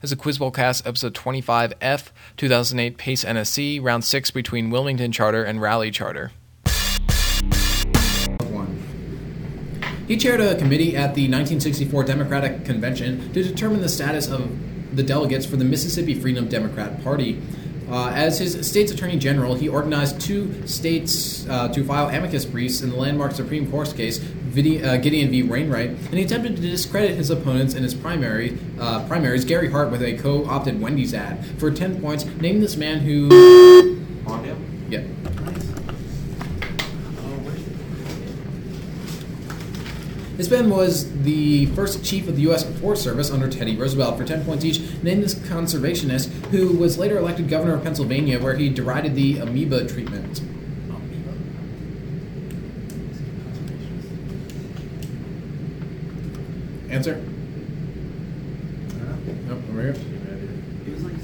This is a Quiz Bowl cast, episode 25F, 2008 Pace NSC, round six between Wilmington Charter and Raleigh Charter. He chaired a committee at the 1964 Democratic Convention to determine the status of the delegates for the Mississippi Freedom Democrat Party. Uh, as his state's attorney general, he organized two states uh, to file amicus briefs in the landmark Supreme Court case, uh, Gideon v. Wainwright, and he attempted to discredit his opponents in his primary uh, primaries, Gary Hart, with a co-opted Wendy's ad. For 10 points, name this man who... Mondale? Yeah. This man was the first chief of the U.S. Forest Service under Teddy Roosevelt. For 10 points each, name this conservationist who was later elected governor of Pennsylvania, where he derided the amoeba treatment. Answer? Nope, over here. He was like,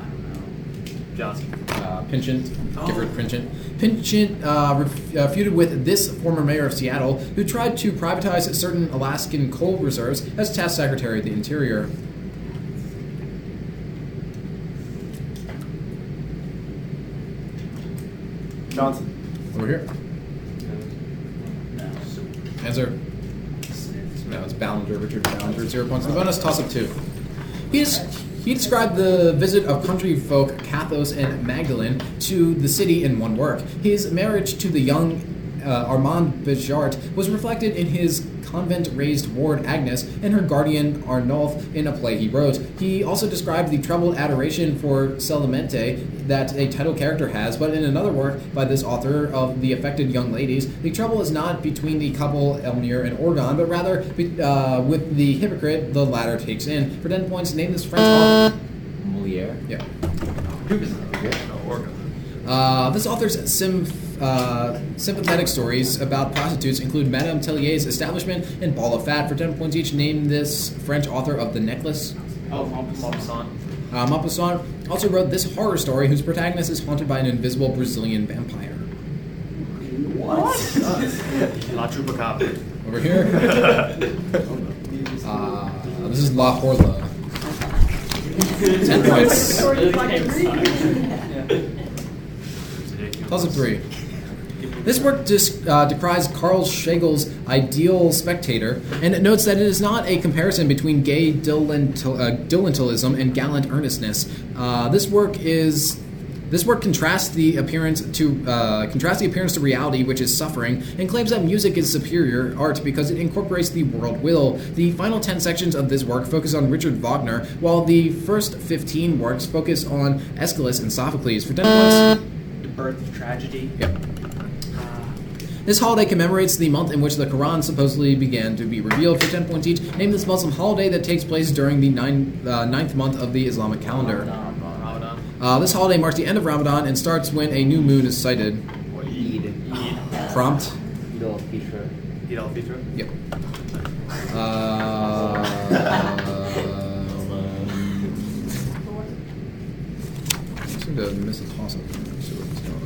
I don't know. Johnson. uh, Pinchot, Gifford Pinchot. Pinchot uh, ref- uh, feuded with this former mayor of Seattle, who tried to privatize certain Alaskan coal reserves as Taft's secretary of the Interior. Johnson. Over here. No. Answer. No, it's Ballinger, Richard Ballinger. Zero points. The bonus toss up two. He, is, he described the visit of country folk Cathos and Magdalene to the city in one work. His marriage to the young uh, Armand Béjart was reflected in his convent raised ward Agnes and her guardian Arnolphe in a play he wrote. He also described the troubled adoration for Celimene that a title character has, but in another work by this author of The Affected Young Ladies, the trouble is not between the couple Elmire and Orgon, but rather uh, with the hypocrite the latter takes in. For 10 points, name this French author. Moliere. Yeah. No, Oregon. Uh, this author's sim, uh, sympathetic stories about prostitutes include Madame Tellier's establishment and Ball of Fat. For 10 points each, name this French author of The Necklace. Oh, Maupassant. Uh, Maupassant also wrote this horror story whose protagonist is haunted by an invisible Brazilian vampire. What? La Chupacabra. Over here. Uh, this is La Horla. 10 points. Toss of three. This work dis- uh, decries Carl Schlegel's ideal spectator, and it notes that it is not a comparison between gay dilental- uh, and gallant earnestness. Uh, this work is this work contrasts the appearance to uh, contrasts the appearance to reality, which is suffering, and claims that music is superior art because it incorporates the world will. The final ten sections of this work focus on Richard Wagner, while the first fifteen works focus on Aeschylus and Sophocles. For ten points. The Birth of Tragedy. Yep. This holiday commemorates the month in which the Quran supposedly began to be revealed. For 10 points each, name this Muslim holiday that takes place during the nine, uh, ninth month of the Islamic calendar. Ramadan. Ramadan. Uh, this holiday marks the end of Ramadan and starts when a new moon is sighted. Eid. Prompt. Eid al-Fitr. Eid al-Fitr. Yep. Uh, I seem to miss a toss up. Let's see what's going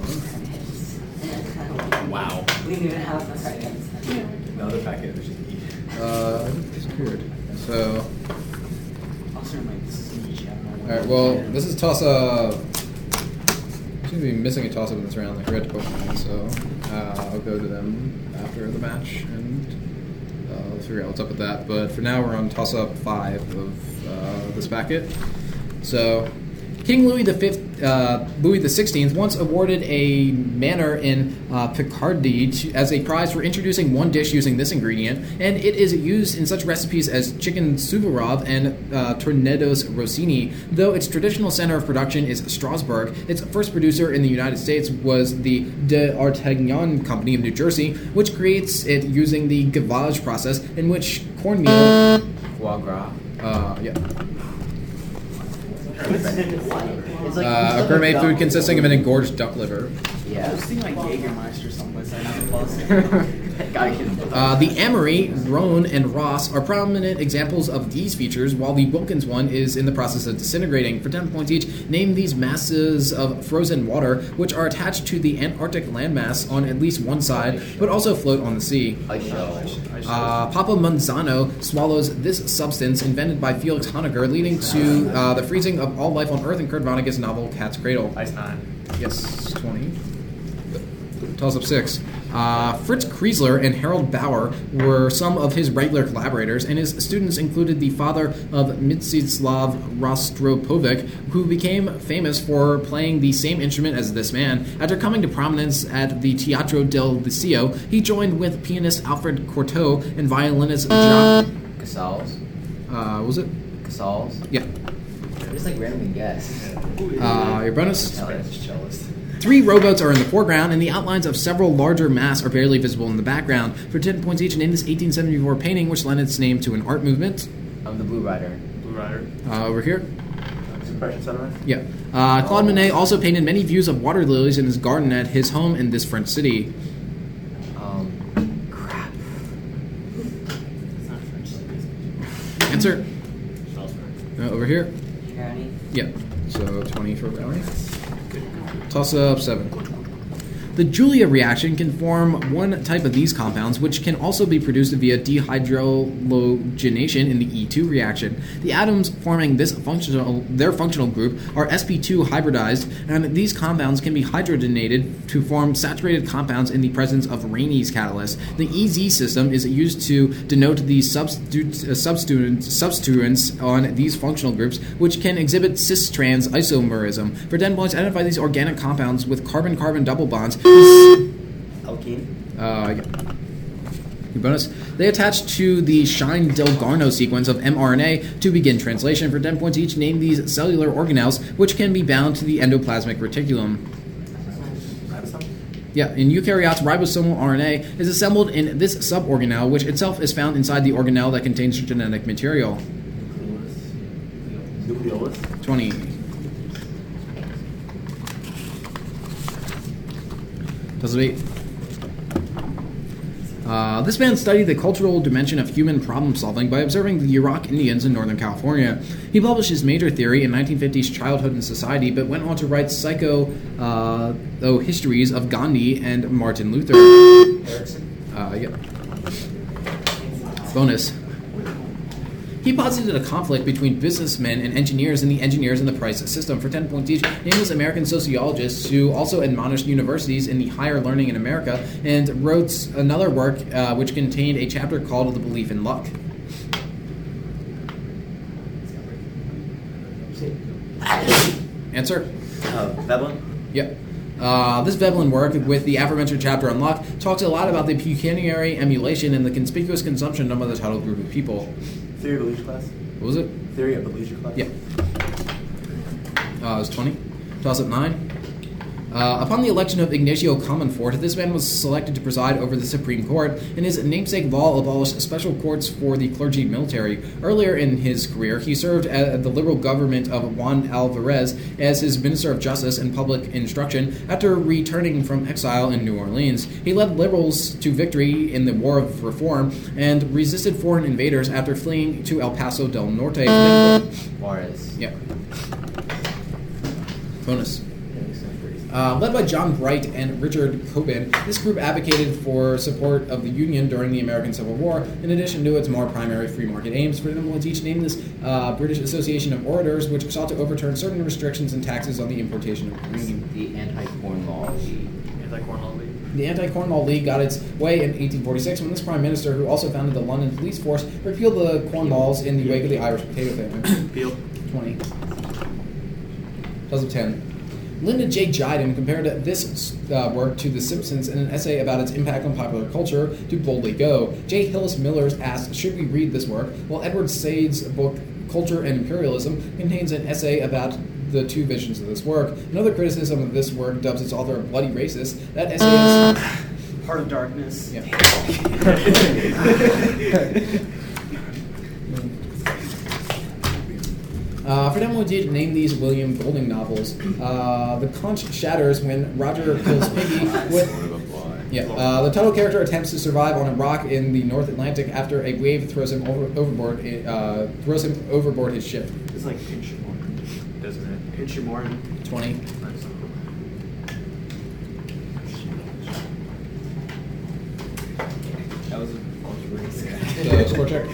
Wow. We didn't even have the seconds. Another packet of eat. on. Uh, it disappeared. So. Also, like siege. Alright, well, this is toss up. Seem to be missing a toss up in this round, like red Pokemon, so uh, I'll go to them after the match and uh, let's figure out what's up with that. But for now, we're on toss up five of uh, this packet. So, King Louis V, uh, Louis XVI, once awarded a manor in uh, Picardy to, as a prize for introducing one dish using this ingredient, and it is used in such recipes as chicken Suvorov and uh, Tournedos Rossini. Though its traditional center of production is Strasbourg, its first producer in the United States was the D'Artagnan Company of New Jersey, which creates it using the gavage process, in which cornmeal. Foie gras. Uh, yeah. It's like Uh, a gourmet food consisting of an engorged duck liver. Yeah. I was thinking like Jägermeister someplace. I know the Gotta get it. Uh, the Amery, Ronne, and Ross are prominent examples of these features, while the Wilkins one is in the process of disintegrating. For 10 points each, name these masses of frozen water which are attached to the Antarctic landmass on at least one side, but also float on the sea. Uh, Papa Monzano swallows this substance invented by Felix Hoenikker, leading to uh, the freezing of all life on Earth in Kurt Vonnegut's novel Cat's Cradle. Ice nine. Yes, 20. Toss up six. Uh, Fritz Kreisler and Harold Bauer were some of his regular collaborators, and his students included the father of Mstislav Rostropovich, who became famous for playing the same instrument as this man. After coming to prominence at the Teatro del Liceo, he joined with pianist Alfred Cortot and violinist Jacques. Casals. Uh, was it? Casals. Yeah. Just like randomly guess. Uh, your bonus? Cellist. Three rowboats are in the foreground, and the outlines of several larger masts are barely visible in the background. For 10 points each, name this 1874 painting, which lent its name to an art movement. I'm the Blue Rider. Blue Rider. Uh, over here. Suppression Sunrise. Yeah. Uh, Claude Monet also painted many views of water lilies in his garden at his home in this French city. Um, crap. It's not French. Answer. Uh, over here. Granny. Yeah. So 20 for Valley. Toss up 7. The Julia reaction can form one type of these compounds, which can also be produced via dehydrogenation in the E2 reaction. The atoms forming this functional, their functional group are sp2 hybridized, and these compounds can be hydrogenated to form saturated compounds in the presence of Raney's catalyst. The EZ system is used to denote the substitute, uh, substituents, substituents on these functional groups, which can exhibit cis-trans isomerism. For 10 points, identify these organic compounds with carbon-carbon double bonds. Alkene. Uh, yeah. Your bonus. They attach to the Shine Dalgarno sequence of mRNA to begin translation. For 10 points each, name these cellular organelles which can be bound to the endoplasmic reticulum. Ribosome. Yeah, in eukaryotes, ribosomal RNA is assembled in this suborganelle, which itself is found inside the organelle that contains genetic material. Nucleolus. 20. Eight? Uh, this man studied the cultural dimension of human problem solving by observing the Yurok Indians in Northern California. He published his major theory in 1950's Childhood and Society, but went on to write psycho uh, oh, histories of Gandhi and Martin Luther. Erikson. Uh, yeah. Bonus. He posited a conflict between businessmen and engineers in the engineers and the price system. For 10 points each, name this American sociologists who also admonished universities in the higher learning in America and wrote another work uh, which contained a chapter called The Belief in Luck. Answer? Uh, Veblen. Yep. Uh, this Veblen work, with the aforementioned chapter on luck, talks a lot about the pecuniary emulation and the conspicuous consumption by the titled group of people. Theory of the leisure class. What was it? Theory of the leisure class. Yeah. Uh, it was 20. Toss up 9. Uh, upon the election of Ignacio Comonfort, this man was selected to preside over the Supreme Court, and his namesake law abolished special courts for the clergy and military. Earlier in his career, he served at the liberal government of Juan Alvarez as his Minister of Justice and Public Instruction after returning from exile in New Orleans. He led liberals to victory in the War of Reform and resisted foreign invaders after fleeing to El Paso del Norte. Juarez. Yeah. Bonus. Uh, led by John Bright and Richard Cobden, this group advocated for support of the Union during the American Civil War, in addition to its more primary free market aims. For example, each named this uh, British Association of Orators, which sought to overturn certain restrictions and taxes on the importation of green. The anti-corn law. League. Anti-Corn Law The Anti-Corn Law League got its way in 1846 when this prime minister, who also founded the London Police Force, repealed the corn laws in the wake of the Irish potato famine. Peel. 20. Toss of 10. Linda J. Dryden compared this uh, work to The Simpsons in an essay about its impact on popular culture to Boldly Go. J. Hillis Millers asked, Should we read this work? While Edward Said's book, Culture and Imperialism, contains an essay about the two visions of this work. Another criticism of this work dubs its author a bloody racist. That essay is. Heart of Darkness. Yeah. Uh, for demo, we did name these William Golding novels. Uh, the conch shatters when Roger kills Piggy with. Yeah, uh, the title character attempts to survive on a rock in the North Atlantic after a wave throws him over, overboard. Uh, throws him overboard his ship. It's like pinch morn. Doesn't it? Pinch. Twenty. Nice. That was a race. So score check.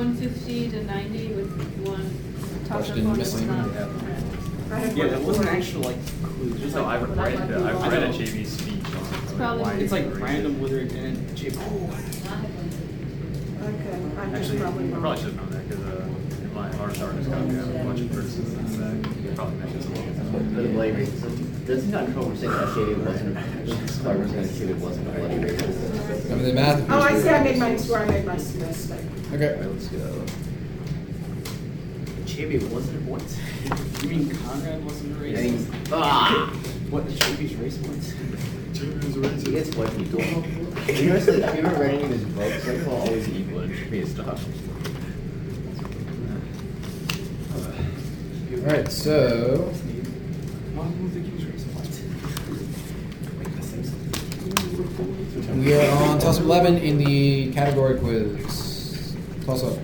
I have 150 to 90 with one top Question opponent missing. was not. Yeah, that wasn't actual like clue. Just No, I've read, like the, the I've read I a know. JV speech on It's probably- why it's like you raise random it. wizard and then J. Okay, I'm just Actually, probably I wrong. probably should have known that because uh, in my artist artist copy, I have a bunch of criticisms that you probably mentioned some of For the bloody race, does he not know we're saying that shaving wasn't, Clark was gonna shoot it wasn't a bloody race? I mean, the math. Oh, I see, I made my, swear I made my mistake. Okay. Alright, let's go. Chevy wasn't what? You mean Conrad wasn't a race? mean, ah! What the Chevy's race was? He gets what he told. You notice that, have you ever read any of his books? Like, well, always evil and trivia stuff. All right. So Martin Luther King's race what? Wait, that's same we are on toss up eleven in the category quiz. Toss up.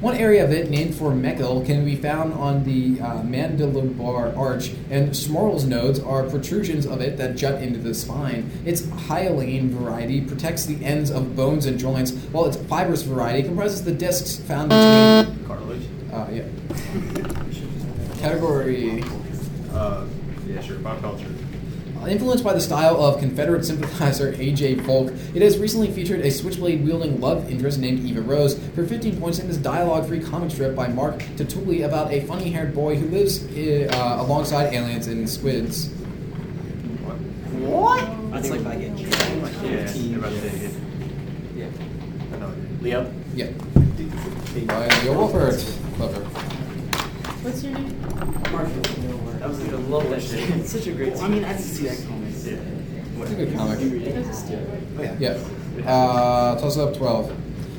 One area of it, named for Meckel, can be found on the uh, mandibular arch, and Schmorl's nodes are protrusions of it that jut into the spine. Its hyaline variety protects the ends of bones and joints, while its fibrous variety comprises the discs found between. Cartilage? Uh, yeah. Category Uh, yeah, sure. Pop culture. Influenced by the style of Confederate sympathizer A.J. Volk, it has recently featured a switchblade wielding love interest named Eva Rose for 15 points in this dialogue free comic strip by Mark Tatulli about a funny haired boy who lives uh, alongside aliens and squids. What? What? I think like it. Yeah, you're about to hit. Yeah. Leo. Yeah. By Leo Wolfert. Clever. What's your name? That was like a love that shit. It's such a great. I mean, I didn't see that comic. Yeah. It's a good comic. There's a stupid. Oh yeah. Yeah. Uh, toss up 12.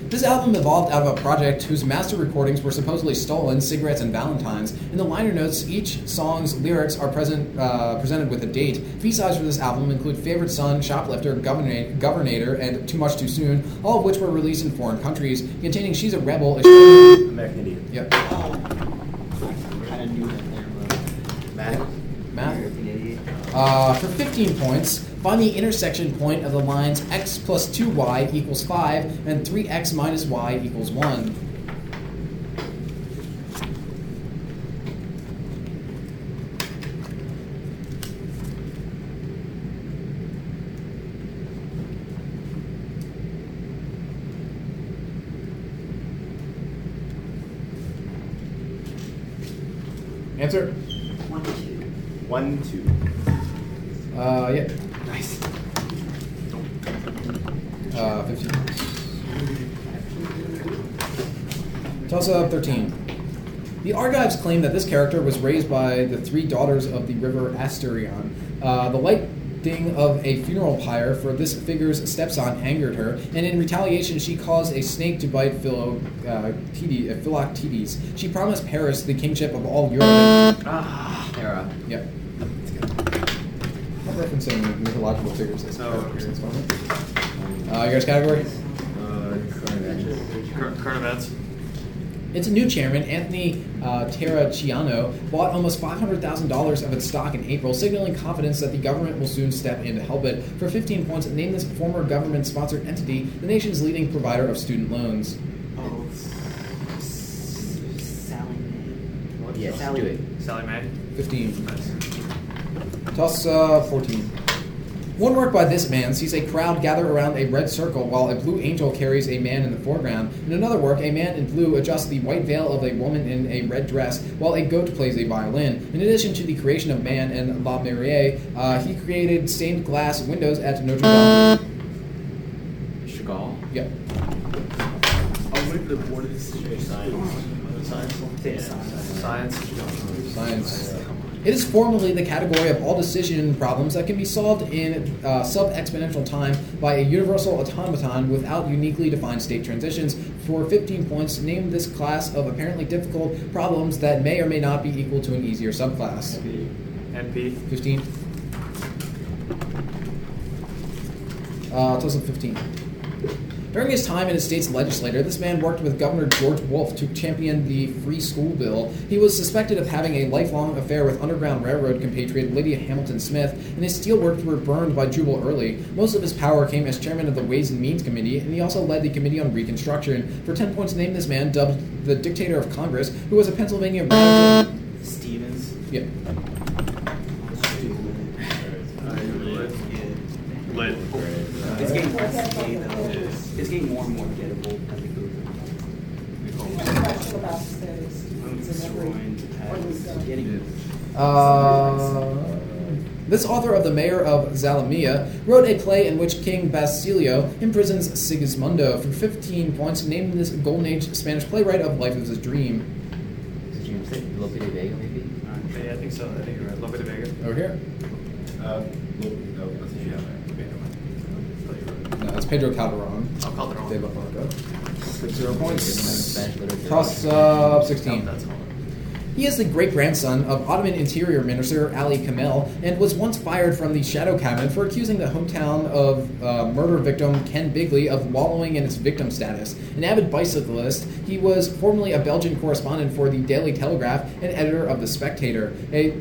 This album evolved out of a project whose master recordings were supposedly stolen, cigarettes and valentines. In the liner notes, each song's lyrics are present, uh, presented with a date. B-sides for this album include Favorite Son, Shoplifter, Governor, Governator, and Too Much Too Soon, all of which were released in foreign countries, containing She's a Rebel. A American Indian. yep. I knew that there, but. Matt. Math. Uh, for 15 points, find the intersection point of the lines x plus 2y equals 5 and 3x minus y equals 1. Answer? One, two. One, two. Uh, yeah. Nice. Uh, 15. Toss up 13. The Argives claim that this character was raised by the three daughters of the river Asterion. Uh, the lighting of a funeral pyre for this figure's stepson angered her, and in retaliation, she caused a snake to bite Philo, uh, Tede- uh, Philoctetes. She promised Paris the kingship of all Europe. Ah. Hera. Yep. I'm referencing mythological figures as No. characters. That's fine. Uh, your guys' category? Uh, current, current events. Its new chairman, Anthony uh, Terracciano, bought almost $500,000 of its stock in April, signaling confidence that the government will soon step in to help it. For 15 points, name this former government sponsored entity the nation's leading provider of student loans. Oh. Sallie Mae. Yes, Sallie. do it. Sallie Mae. 15. Nice. Toss uh, 14. One work by this man sees a crowd gather around a red circle while a blue angel carries a man in the foreground. In another work, a man in blue adjusts the white veil of a woman in a red dress while a goat plays a violin. In addition to the creation of man and La Marie, uh, he created stained glass windows at Notre Dame. Chagall. Yep. Oh, what if the board of decision? Science. Science. Science. Science. It is formally the category of all decision problems that can be solved in uh, sub-exponential time by a universal automaton without uniquely defined state transitions. For 15 points, name this class of apparently difficult problems that may or may not be equal to an easier subclass. NP. 15. Uh, total of 15. During his time in a state's legislature, this man worked with Governor George Wolf to champion the Free School Bill. He was suspected of having a lifelong affair with Underground Railroad compatriot Lydia Hamilton Smith, and his steelworks were burned by Jubal Early. Most of his power came as chairman of the Ways and Means Committee, and he also led the Committee on Reconstruction. For 10 points, name this man, dubbed the Dictator of Congress, who was a Pennsylvania radical. Stevens. Yeah. Lit. It's getting less gay though. It's getting more and more gettable as it goes. Question about status. I'm destroying the past. It's getting. Uh, this author of The Mayor of Zalamea wrote a play in which King Basilio imprisons Sigismundo for 15 points, named this Golden Age Spanish playwright of Life is a Dream. Did you say Lope de Vega, maybe? Yeah, I think so. I think you're right. Lope de Vega. Over here. Uh, look, no, that's yeah. Okay, never mind. No, it's Pedro Calderon. I'll call it De wrong. La Barca. Six zero points. Spanish literature. Toss 16. That's all. He is the great grandson of Ottoman Interior Minister Ali Kemal and was once fired from the Shadow Cabinet for accusing the hometown of uh, murder victim Ken Bigley of wallowing in its victim status. An avid bicyclist, he was formerly a Belgian correspondent for the Daily Telegraph and editor of The Spectator. A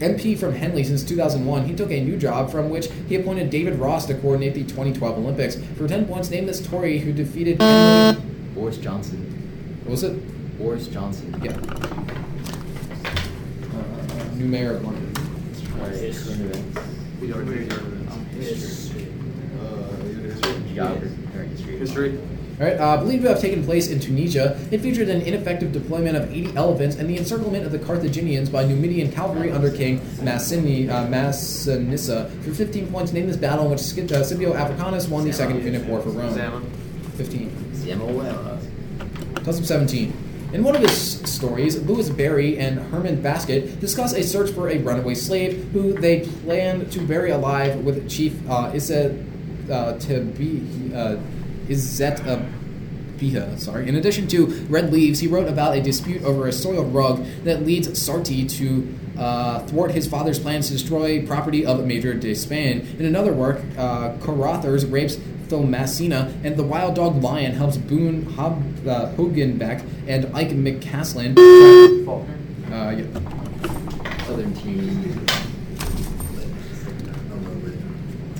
MP from Henley since 2001, he took a new job from which he appointed David Ross to coordinate the 2012 Olympics. For 10 points, name this Tory who defeated Ken Boris Johnson. What was it? Boris Johnson. Yeah. Uh, new mayor of London. Alright, current events. We already did um, history. Uh, history? Geography. Or history. History. Uh, believed to have taken place in Tunisia, it featured an ineffective deployment of 80 elephants and the encirclement of the Carthaginians by Numidian cavalry under King Massini, uh, Massinissa. For 15 points, name this battle in which uh, Scipio Africanus won the Second Punic War for Rome. Examine. 15. Samuel. Toss up 17. In one of his stories, Louis Berry and Herman Basket discuss a search for a runaway slave who they plan to bury alive with Chief uh, Issa uh, Tabi, uh, Izzet Biha. Sorry. In addition to Red Leaves, he wrote about a dispute over a soiled rug that leads Sarty to uh, thwart his father's plans to destroy property of Major de Spain. In another work, uh, Carothers rapes Thomasina, and the wild dog Lion helps Boone Hob, uh, Hogganbeck and Ike McCaslin. Uh, yeah. Southern team.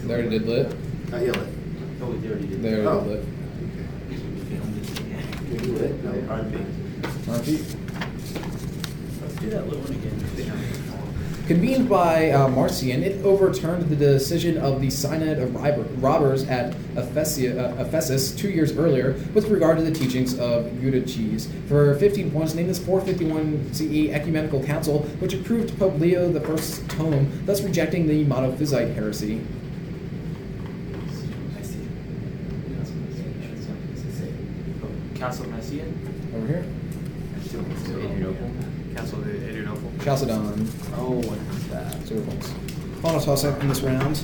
They already did lit. Uh, yeah, lit. Oh, we already did. They already. Lit? No. Aren't Let's do that little one again. Convened by uh, Marcian, it overturned the decision of the Synod of Robbers at Ephesia, uh, Ephesus two years earlier with regard to the teachings of Eutyches. For 15 points, name this 451 CE Ecumenical Council, which approved Pope Leo I's tome, thus rejecting the Monophysite heresy. I see. Castle Messian. Over here. Adrianople. Castle of Adrianople. Chalcedon. Oh, what is that? Zero points. Final toss up in this round.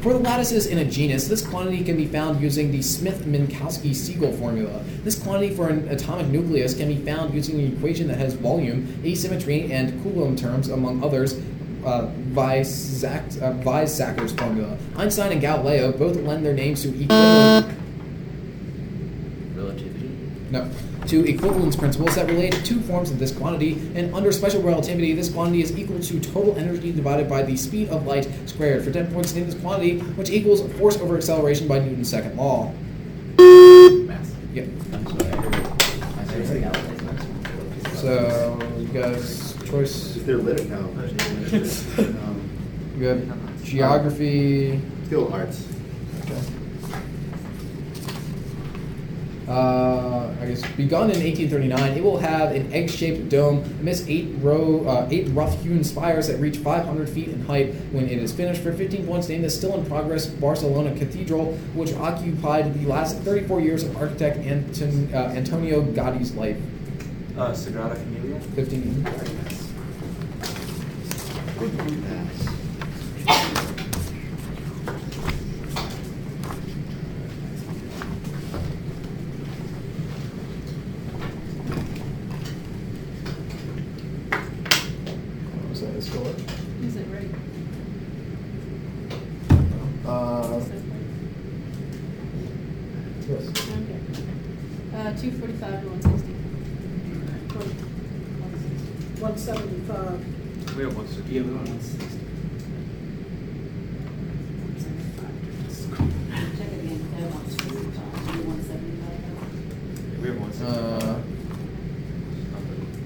For the lattices in a genus, this quantity can be found using the Smith-Minkowski-Siegel formula. This quantity for an atomic nucleus can be found using an equation that has volume, asymmetry, and Coulomb terms, among others, uh, Weizsack- uh, Weizsäcker's formula. Einstein and Galileo both lend their names to equivalent Relativity. No, to equivalence principles that relate two forms of this quantity, and under special relativity, this quantity is equal to total energy divided by the speed of light squared. For 10 points, name this quantity, which equals force over acceleration by Newton's second law. Math. Yep. I'm sorry. I heard. I heard something else. So, you guys, choice. If they're lit, no. um, You have geography. still arts. Okay. Uh, I guess begun in 1839, it will have an egg-shaped dome amidst eight row, uh, eight rough-hewn spires that reach 500 feet in height. When it is finished, for 15 points, name the still-in-progress Barcelona Cathedral, which occupied the last 34 years of architect Anton, uh, Antonio Gaudi's life. Uh, Sagrada Familia. 15. What was that score? Is it right? Uh, Is it right? Uh, two forty-five to one sixty. One seventy-five. We have one sixty. Yeah, we want one sixty. Check it again, that one's one seventy-five. We have one sixty. Uh,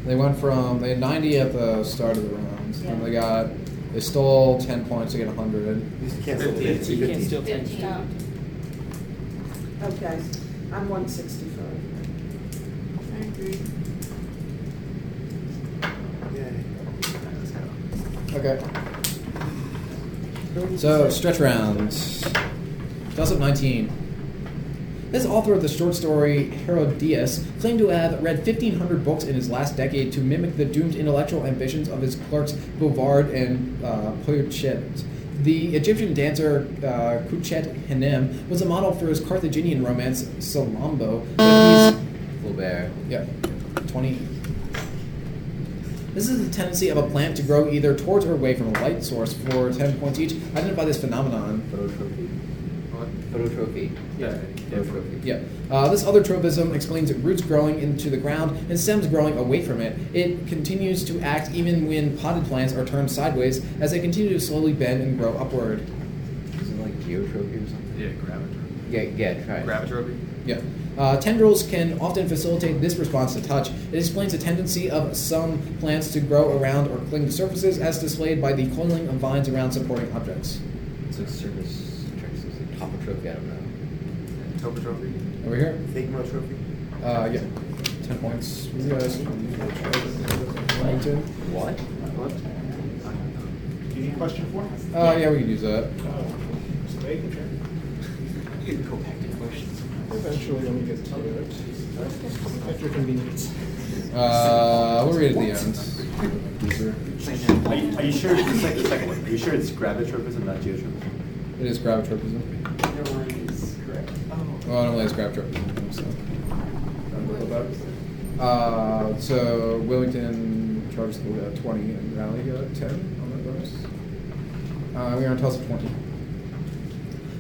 they went from they had 90 at the start of the round, and they got they stole 10 points to get 100. You can't steal Fifteen. fifty. You can't steal ten. Fifteen. Oh. Oh, okay, I'm one sixty-five. I agree. Okay. So stretch rounds. Toss up 19. This author of the short story Herodias claimed to have read 1,500 books in his last decade to mimic the doomed intellectual ambitions of his clerks Bouvard and uh, Poyarchet. The Egyptian dancer uh, Kuchuk Hanem was a model for his Carthaginian romance Salammbo, but he's Flaubert. yeah, 20. This is the tendency of a plant to grow either towards or away from a light source for 10 points each. Identify this phenomenon. Phototrophy. What? Phototrophy. Yeah. Phototrophy. Yeah. Uh, this other tropism explains roots growing into the ground and stems growing away from it. It continues to act even when potted plants are turned sideways as they continue to slowly bend and grow upward. Is it like geotropy or something? Yeah, gravitropy. Yeah, yeah, try it. Gravitropy? Yeah. Uh, tendrils can often facilitate this response to touch. It explains the tendency of some plants to grow around or cling to surfaces, as displayed by the coiling of vines around supporting objects. It's like surface tricks. It's like topotrophy. I don't know. Topotrophy? Over here. Thigmotrophy. Uh, yeah. 10 points. You guys. Wilmington. What? What? Do you need a question for? Uh, yeah, we can use that. Oh, just making sure. You can go back to questions. Eventually, let me get to it. At your convenience. Uh, we'll read at the end. Loser. Are you, are you sure it's the second, the second one? Are you sure it's gravitropism, not geotropism? It is gravitropism. Underline is correct. Well, normally it's gravitropism, so. Uh, so Wilmington charged the 20 and Raleigh got 10 on that bonus. Uh, we're on of 20.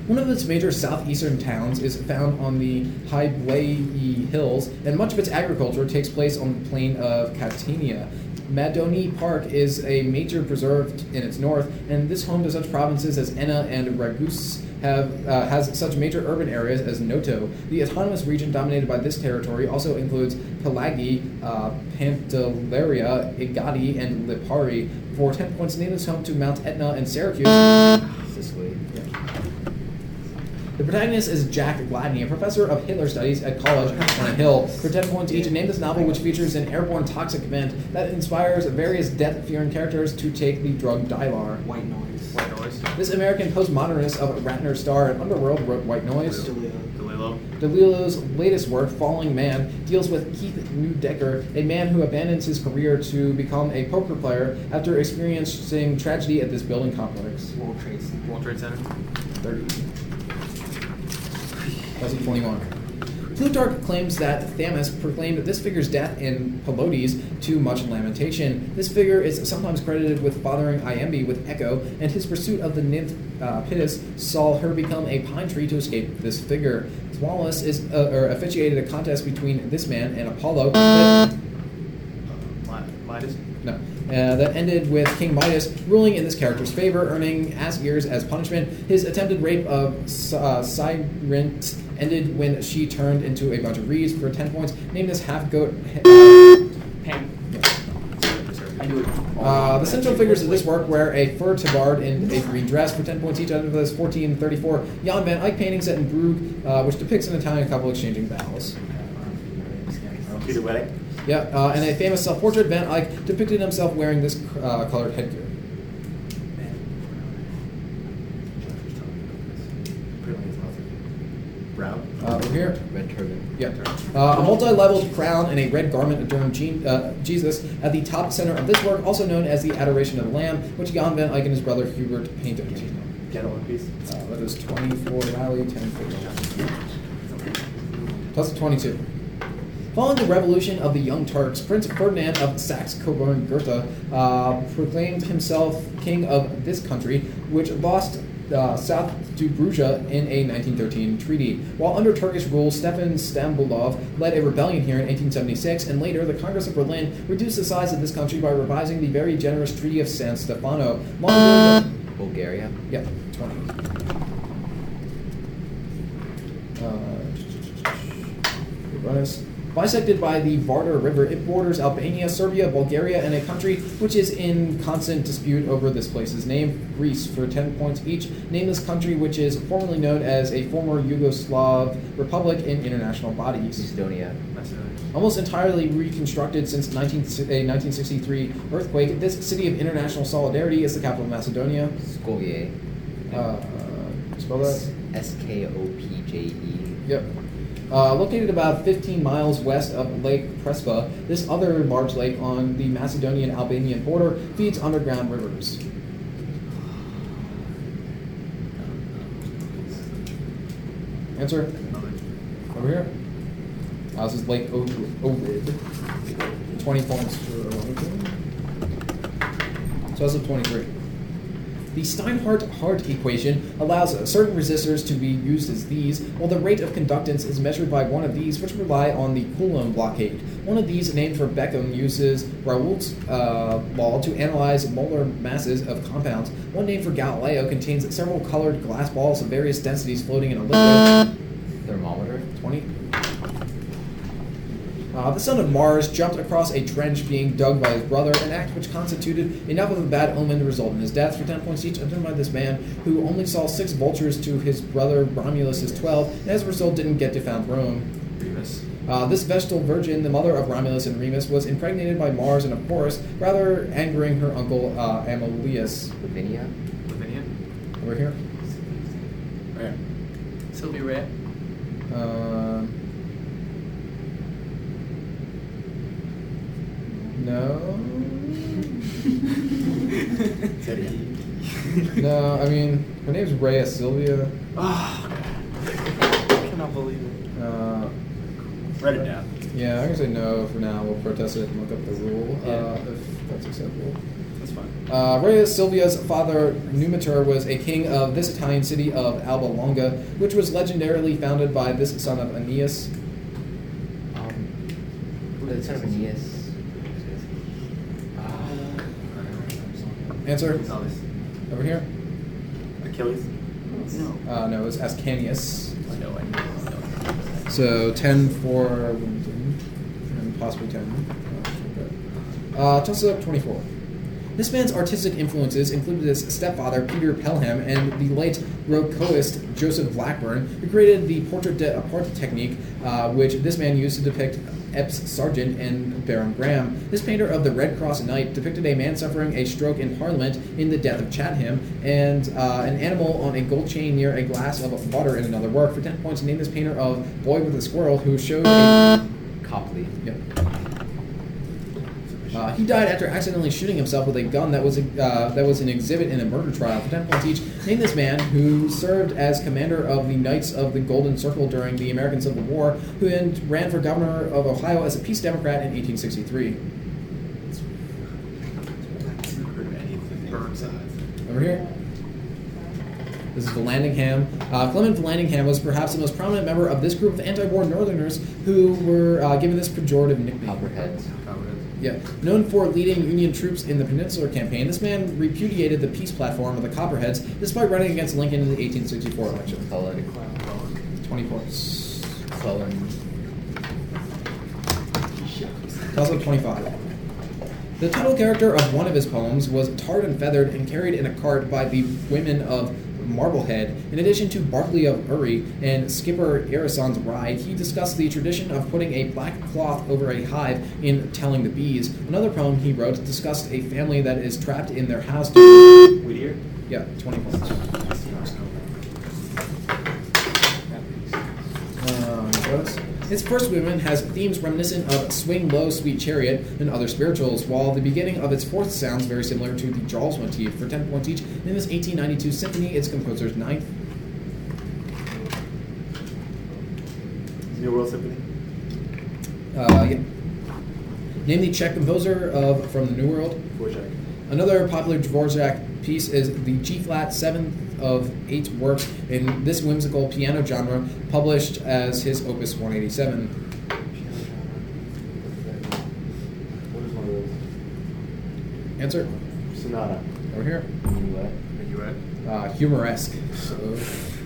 One of its major southeastern towns is found on the High Hills, and much of its agriculture takes place on the plain of Catania. Madonie Park is a major preserve in its north, and this home to such provinces as Enna and Ragus have uh, has such major urban areas as Noto. The autonomous region dominated by this territory also includes Pelagi, uh, Pantelleria, Egadi, and Lipari. For 10 points, name this home to Mount Etna and Syracuse. Sicily. The protagonist is Jack Gladney, a professor of Hitler studies at college on a hill. For 10 points each, name this novel which features an airborne toxic event that inspires various death-fearing characters to take the drug Dylar. White noise. White noise. This American postmodernist of Ratner Star and Underworld wrote White Noise. Delio. DeLillo. DeLillo's latest work, Falling Man, deals with Keith Neudecker, a man who abandons his career to become a poker player after experiencing tragedy at this building complex. World Trade Center. World Trade Center. 30. Plus 21. Plutarch claims that Thamus proclaimed this figure's death in Palodes to much lamentation. This figure is sometimes credited with fathering Iambe with Echo, and his pursuit of the nymph uh, Pitys saw her become a pine tree to escape this figure. Wallace is uh, or officiated a contest between this man and Apollo. that- Mi- Midas. no. Uh, that ended with King Midas ruling in this character's favor, earning ass ears as punishment. His attempted rape of uh, Syrinx ended when she turned into a bunch of reeds for 10 points. Name this half goat. Pam. I knew it. Uh, the central figures of this work wear a fur tabard and a green dress for 10 points each. Out of those 1434 Jan van Eyck painting set in Brugge, uh, which depicts an Italian couple exchanging vows. Peter Wedding. Yeah, uh, and a famous self-portrait, Van Eyck depicted himself wearing this uh, colored headgear. Brown. Uh, over here, Red turban. Yeah. Uh, a multi-leveled crown and a red garment adorn Je- uh, Jesus at the top center of this work, also known as the Adoration of the Lamb, which Jan van Eyck and his brother Hubert painted. Get one piece. Uh, that is 24 Rally, 10 for Plus 22. Following the revolution of the Young Turks, Prince Ferdinand of Saxe-Coburg-Gotha uh, proclaimed himself king of this country, which lost uh, South Dobruja in a 1913 treaty. While under Turkish rule, Stefan Stambulov led a rebellion here in 1876, and later the Congress of Berlin reduced the size of this country by revising the very generous Treaty of San Stefano. Bulgaria. yeah, 20. Uh. Bisected by the Vardar River, it borders Albania, Serbia, Bulgaria, and a country which is in constant dispute over this place's name, Greece, for 10 points each. Name this country which is formerly known as a former Yugoslav republic in international bodies. Estonia. Almost entirely reconstructed since 19, a 1963 earthquake, this city of international solidarity is the capital of Macedonia. Skopje. Uh, spell that. S K O P J E. Yep. Uh, located about 15 miles west of Lake Prespa, this other large lake on the Macedonian Albanian border feeds underground rivers. Answer? Over here. Uh, this is Lake Ohrid. 20 points for Wilmington. So that's a 23. The Steinhart-Hart equation allows certain resistors to be used as these, while the rate of conductance is measured by one of these, which rely on the Coulomb blockade. One of these, named for Beckmann, uses Raoult's uh, law to analyze molar masses of compounds. One named for Galileo contains several colored glass balls of various densities floating in a liquid. Thermometer. 20. Uh, the son of Mars jumped across a trench being dug by his brother, an act which constituted enough of a bad omen to result in his death. For 10 points each, identified this man who only saw six vultures to his brother Romulus' 12, and as a result didn't get to found Rome. Remus. Uh, this Vestal virgin, the mother of Romulus and Remus, was impregnated by Mars and a Porus, rather angering her uncle uh, Amulius. Lavinia. Lavinia. Over here. Right. Sylvie Ray. Uh, no. no, I mean, her name's Rhea Sylvia. Oh, I cannot believe it. Uh, Write it down. yeah, I'm gonna say no for now. We'll protest it and look up the rule Yeah. uh, if that's acceptable. That's fine. Uh, Rhea Silvia's father, Numitor, was a king of this Italian city of Alba Longa, which was legendarily founded by this son of Aeneas. Um, the son of Aeneas. Answer Gonzalez. over here. Achilles. No. Uh, no, it was Ascanius. No way. So 10 for Wilmington, and possibly 10. Uh, toss it up 24. This man's artistic influences included his stepfather, Peter Pelham, and the late Rocoist Joseph Blackburn, who created the portrait de apart technique, uh, which this man used to depict Epes Sargent and Baron Graham. This painter of the Red Cross Knight depicted a man suffering a stroke in Parliament in The Death of Chatham, and uh, an animal on a gold chain near a glass of water in another work. For 10 points, name this painter of Boy with a Squirrel, who showed a Copley. Yep. Uh, he died after accidentally shooting himself with a gun that was uh, that was an exhibit in a murder trial. For ten points each, name this man who served as commander of the Knights of the Golden Circle during the American Civil War, who then ran for governor of Ohio as a peace Democrat in 1863. Over here. This is Vallandigham. Uh, Clement Vallandigham was perhaps the most prominent member of this group of anti-war Northerners who were uh, given this pejorative nickname. Copperheads. Yeah, known for leading Union troops in the Peninsular Campaign, this man repudiated the peace platform of the Copperheads despite running against Lincoln in the 1864 election. Cullen. 20 points. Cullen. Toss up 25. The title character of one of his poems was tarred and feathered and carried in a cart by the women of Marblehead. In addition to Barclay of Ury and Skipper Ireson's Ride, he discussed the tradition of putting a black cloth over a hive in Telling the Bees. Another poem he wrote discussed a family that is trapped in their house. Whittier. Yeah, 20 points. Um, gross. Its first movement has themes reminiscent of Swing Low, Sweet Chariot and other spirituals, while the beginning of its fourth sounds very similar to the Jaws motif. For 10 points each, in this 1892 symphony, its composer's ninth. New World Symphony. Uh, yeah. Name the Czech composer of From the New World. Dvorak. Another popular Dvorak piece is the G flat seventh of eight works in this whimsical piano genre, published as his Opus 187. What is one of those? Answer Sonata. over here. Minuet. Minuet. Uh, humoresque. So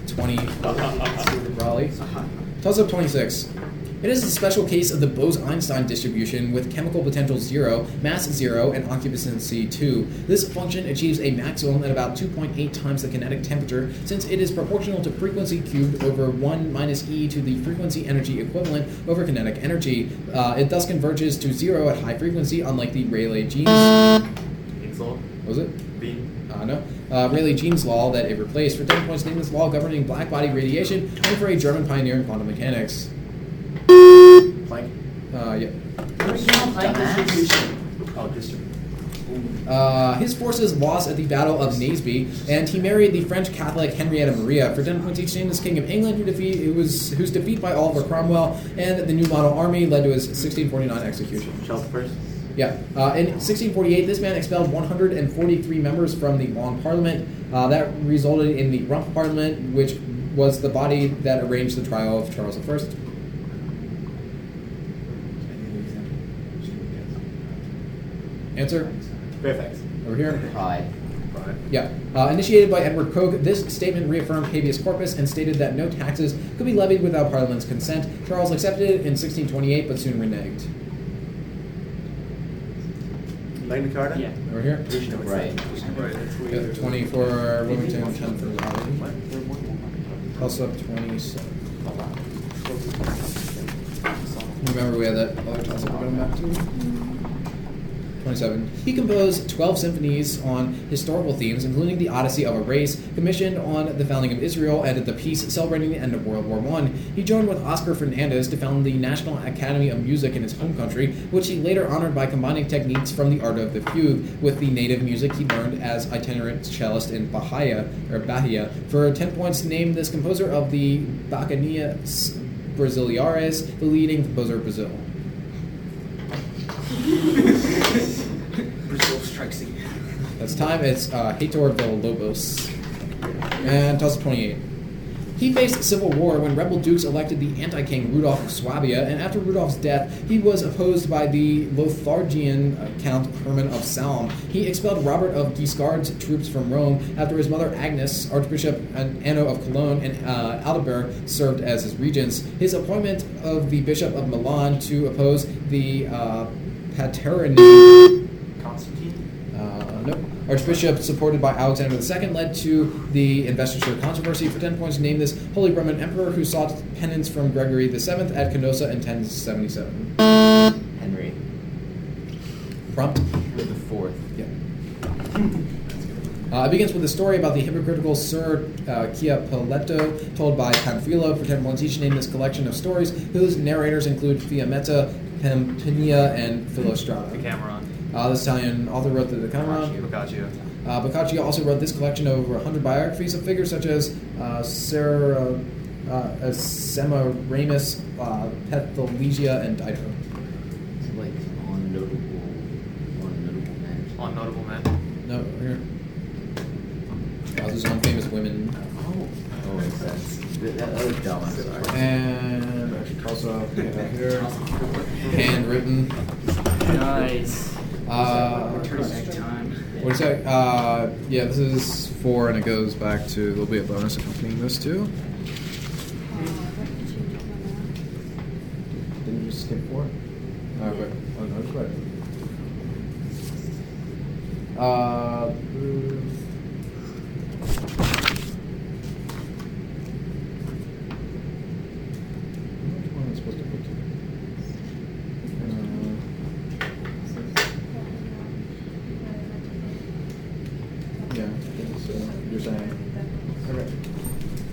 20 Raleigh. Toss up 26. It is a special case of the Bose-Einstein distribution with chemical potential 0, mass 0, and occupancy 2. This function achieves a maximum at about 2.8 times the kinetic temperature since it is proportional to frequency cubed over 1 minus e to the frequency energy equivalent over kinetic energy. Uh, it thus converges to 0 at high frequency, unlike the Rayleigh-Jeans... Insult. What was it? Bean. Uh, no. Uh, Rayleigh-Jeans law that it replaced for 10 points this law governing black body radiation and for a German pioneer in quantum mechanics. Planck. Uh, yeah. Oh, district. Uh, his forces lost at the Battle of Naseby, and he married the French Catholic Henrietta Maria for 10 points each named as King of England, who defeat, who was, whose defeat by Oliver Cromwell and the New Model Army led to his 1649 execution. Charles first. Yeah. Uh, in 1648, this man expelled 143 members from the Long Parliament. Uh, that resulted in the Rump Parliament, which was the body that arranged the trial of Charles I. Answer Fairfax. over here. Pride. Right. Yeah. Uh, initiated by Edward Coke, this statement reaffirmed habeas corpus and stated that no taxes could be levied without Parliament's consent. Charles accepted it in 1628, but soon reneged. Magna Carta. Yeah. Over here. Right. Right. Yeah, 20 for Wilmington, 10 for Raleigh. Plus up 27. Remember, we had that other toss up we're going back to? 27. He composed 12 symphonies on historical themes, including The Odyssey of a Race, commissioned on the founding of Israel and the peace celebrating the end of World War I. He joined with Oscar Fernandez to found the National Academy of Music in his home country, which he later honored by combining techniques from the art of the fugue with the native music he learned as itinerant cellist in Bahia, or Bahia. For 10 points, name this composer of the Bachianas Brasileiras, the leading composer of. Brazil strikes again. That's time. It's uh, Heitor Villa-Lobos. And toss 28. He faced civil war when rebel dukes elected the anti-king Rudolf of Swabia, and after Rudolf's death, he was opposed by the Lotharingian Count Herman of Salm. He expelled Robert of Guiscard's troops from Rome after his mother Agnes, Archbishop Anno of Cologne, and uh, Adalbert served as his regents. His appointment of the Bishop of Milan to oppose the uh, Constantine. Nope. Archbishop, supported by Alexander II, led to the investiture controversy. For 10 points, named this Holy Roman Emperor who sought penance from Gregory VII at Canossa in 1077. Henry. Prompt? The fourth. Yeah. Uh, it begins with a story about the hypocritical Sir uh, Ciappelletto, told by Panfilo for 10 points each, named this collection of stories, whose narrators include Fiammetta, Pampinea, and Philostrata. Decameron. Uh, this Italian author wrote the Decameron. Boccaccio. Uh, Boccaccio also wrote this collection of over 100 biographies of figures such as uh, Sarah, uh, uh, Semiramis, uh, Pethalia, and Dido. It's like on notable, on notable men. On notable men. No, here. Uh, this is on famous women. Oh. Oh, makes sense. That, that was dumb. I'm sorry. And also yeah, here, handwritten. Nice. Uh, Return back time. what is that? Uh, yeah, this is four, and it goes back to. There'll be a bonus accompanying this too. Didn't you skip four? Oh, wait. Oh, no, it's right. Uh, which one am I supposed to put to? Uh, yeah, I think so. You're saying. Okay.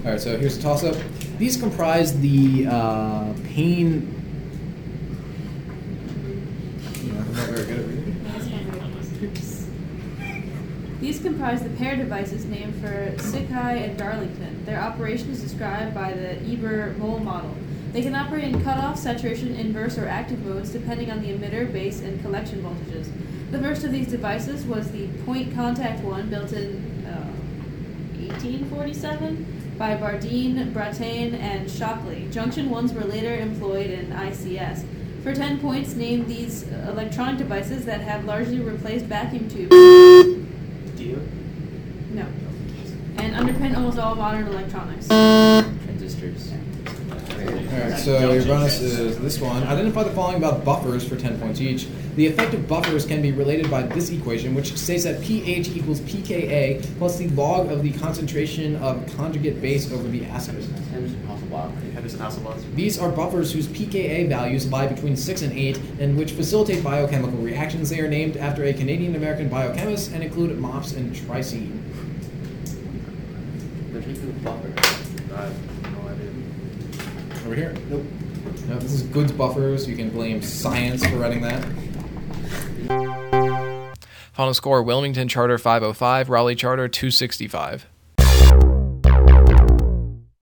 All right, so here's a toss up. These comprise the uh, pain. These comprise the pair devices named for Sziklai and Darlington. Their operation is described by the Ebers-Moll model. They can operate in cutoff, saturation, inverse, or active modes depending on the emitter, base, and collection voltages. The first of these devices was the point contact one built in uh, 1847 by Bardeen, Brattain, and Shockley. Junction 1s were later employed in ICS. For 10 points, name these electronic devices that have largely replaced vacuum tubes. Dio? No. And underpin almost all modern electronics. Transistors. Alright, so your bonus is this one. Identify the following about buffers for 10 points each. The effect of buffers can be related by this equation, which states that pH equals pKa plus the log of the concentration of conjugate base over the acid. Henderson-Hasselbalch. Henderson Hasselblad. These are buffers whose pKa values lie between 6 and 8 and which facilitate biochemical reactions. They are named after a Canadian American biochemist and include MOPS and tricine. They're taking the buffer. I have no idea. Over here? Nope. No, this is Good's buffers. You can blame science for running that. Final score Wilmington Charter 505, Raleigh Charter 265.